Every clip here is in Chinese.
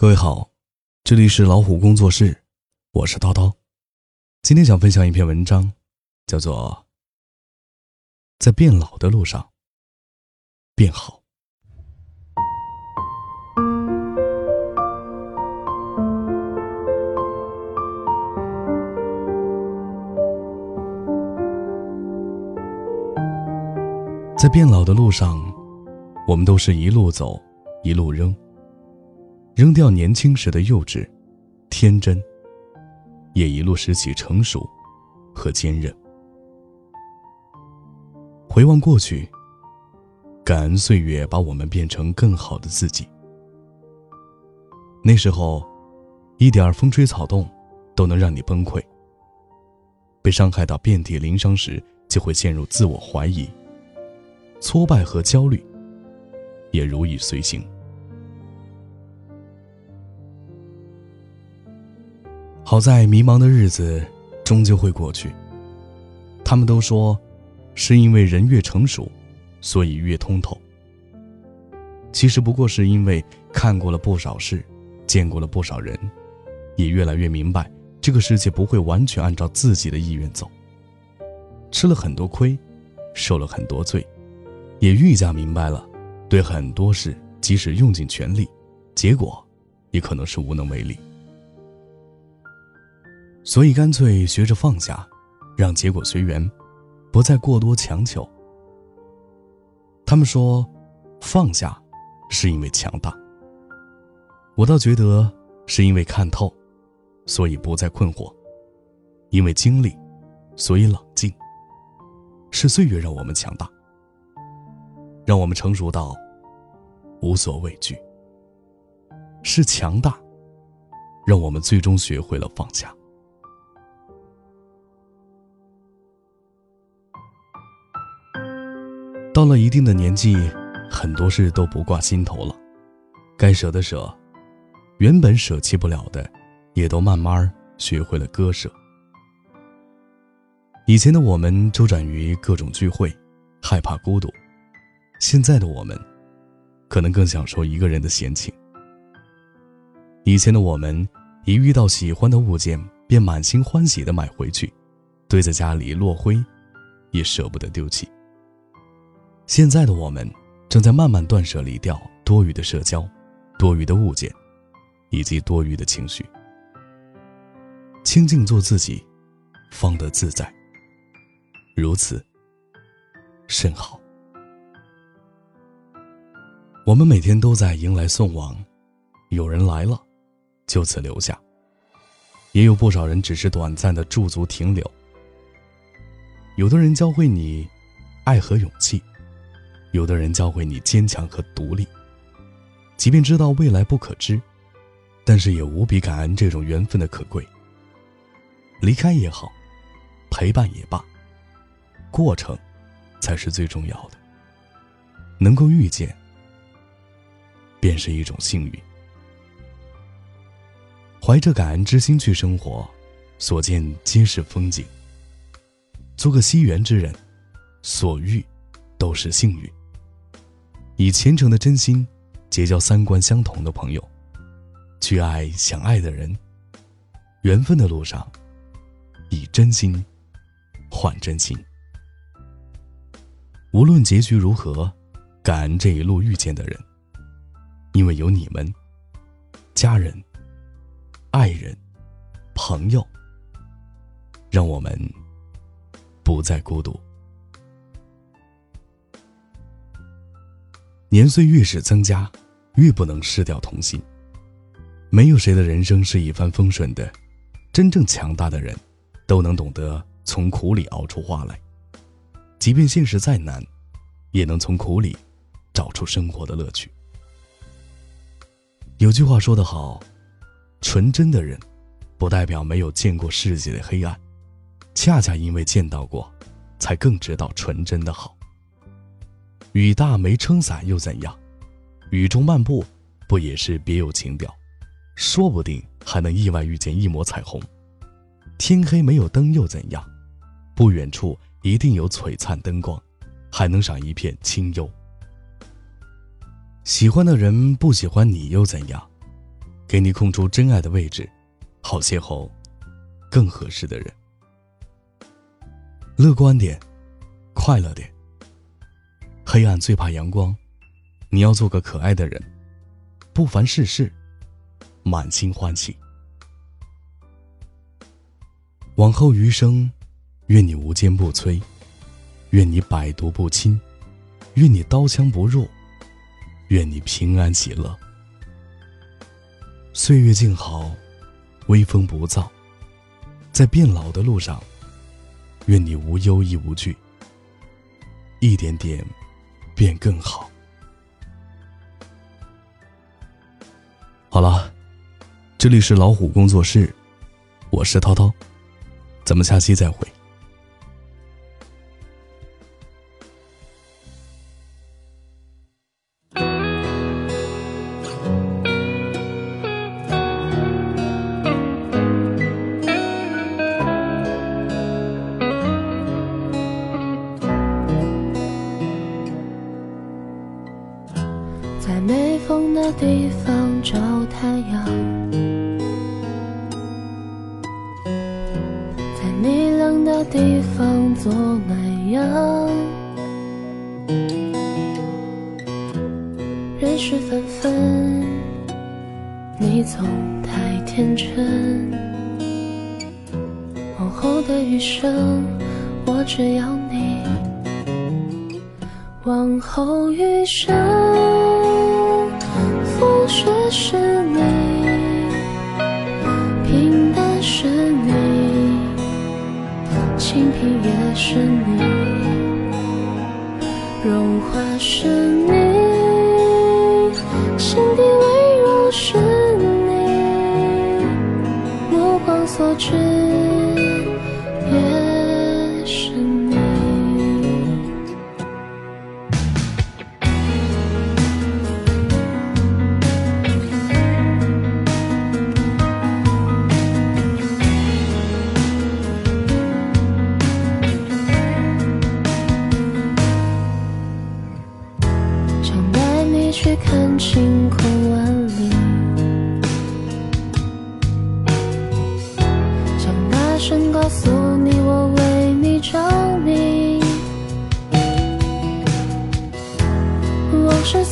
各位好，这里是老虎工作室，我是叨叨。今天想分享一篇文章，叫做《在变老的路上变好》。在变老的路上，我们都是一路走，一路扔。扔掉年轻时的幼稚、天真，也一路拾起成熟和坚韧。回望过去，感恩岁月把我们变成更好的自己。那时候，一点风吹草动都能让你崩溃。被伤害到遍体鳞伤时，就会陷入自我怀疑。挫败和焦虑也如影随形。好在迷茫的日子终究会过去。他们都说，是因为人越成熟，所以越通透。其实不过是因为看过了不少事，见过了不少人，也越来越明白这个世界不会完全按照自己的意愿走。吃了很多亏，受了很多罪，也愈加明白了，对很多事即使用尽全力，结果也可能是无能为力。所以，干脆学着放下，让结果随缘，不再过多强求。他们说，放下是因为强大。我倒觉得是因为看透，所以不再困惑；因为经历，所以冷静。是岁月让我们强大，让我们成熟到无所畏惧；是强大，让我们最终学会了放下。到了一定的年纪，很多事都不挂心头了，该舍的舍，原本舍弃不了的，也都慢慢学会了割舍。以前的我们周转于各种聚会，害怕孤独；现在的我们，可能更享受一个人的闲情。以前的我们，一遇到喜欢的物件，便满心欢喜的买回去，堆在家里落灰，也舍不得丢弃。现在的我们，正在慢慢断舍离掉多余的社交、多余的物件，以及多余的情绪。清静做自己，方得自在。如此，甚好。我们每天都在迎来送往，有人来了，就此留下；也有不少人只是短暂的驻足停留。有的人教会你，爱和勇气。有的人教会你坚强和独立，即便知道未来不可知，但是也无比感恩这种缘分的可贵。离开也好，陪伴也罢，过程才是最重要的。能够遇见，便是一种幸运。怀着感恩之心去生活，所见皆是风景。做个惜缘之人，所遇都是幸运。以虔诚的真心，结交三观相同的朋友，去爱想爱的人。缘分的路上，以真心换真心。无论结局如何，感恩这一路遇见的人，因为有你们，家人、爱人、朋友，让我们不再孤独。年岁越是增加，越不能失掉童心。没有谁的人生是一帆风顺的，真正强大的人，都能懂得从苦里熬出花来。即便现实再难，也能从苦里找出生活的乐趣。有句话说得好：“纯真的人，不代表没有见过世界的黑暗，恰恰因为见到过，才更知道纯真的好。”雨大没撑伞又怎样？雨中漫步，不也是别有情调？说不定还能意外遇见一抹彩虹。天黑没有灯又怎样？不远处一定有璀璨灯光，还能赏一片清幽。喜欢的人不喜欢你又怎样？给你空出真爱的位置，好邂逅更合适的人。乐观点，快乐点。黑暗最怕阳光，你要做个可爱的人，不烦世事，满心欢喜。往后余生，愿你无坚不摧，愿你百毒不侵，愿你刀枪不入，愿你平安喜乐。岁月静好，微风不燥，在变老的路上，愿你无忧亦无惧，一点点变更好。好了，这里是老虎工作室，我是涛涛。咱们下期再会。暖阳，人事纷纷，你总太天真。往后的余生，我只要你。往后余生，风雪是你。平淡是你，清贫也是你，那是你心底微弱是你，目光所至。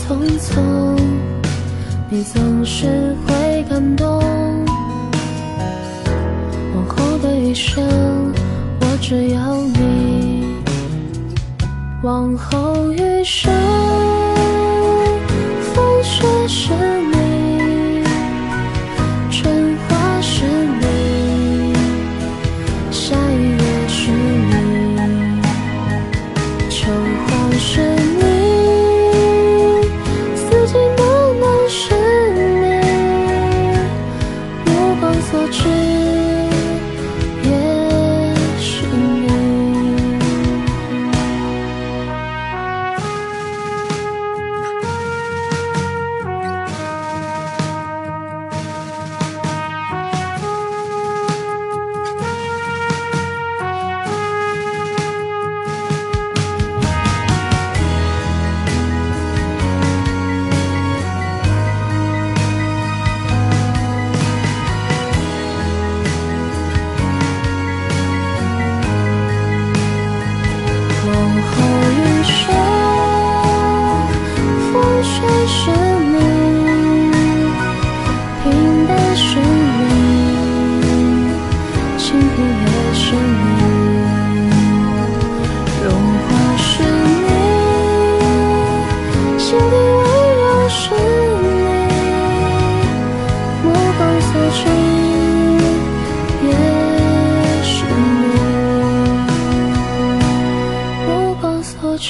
匆匆，你总是会感动。往后的余生，我只要你。往后余生。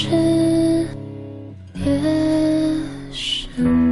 是，也是。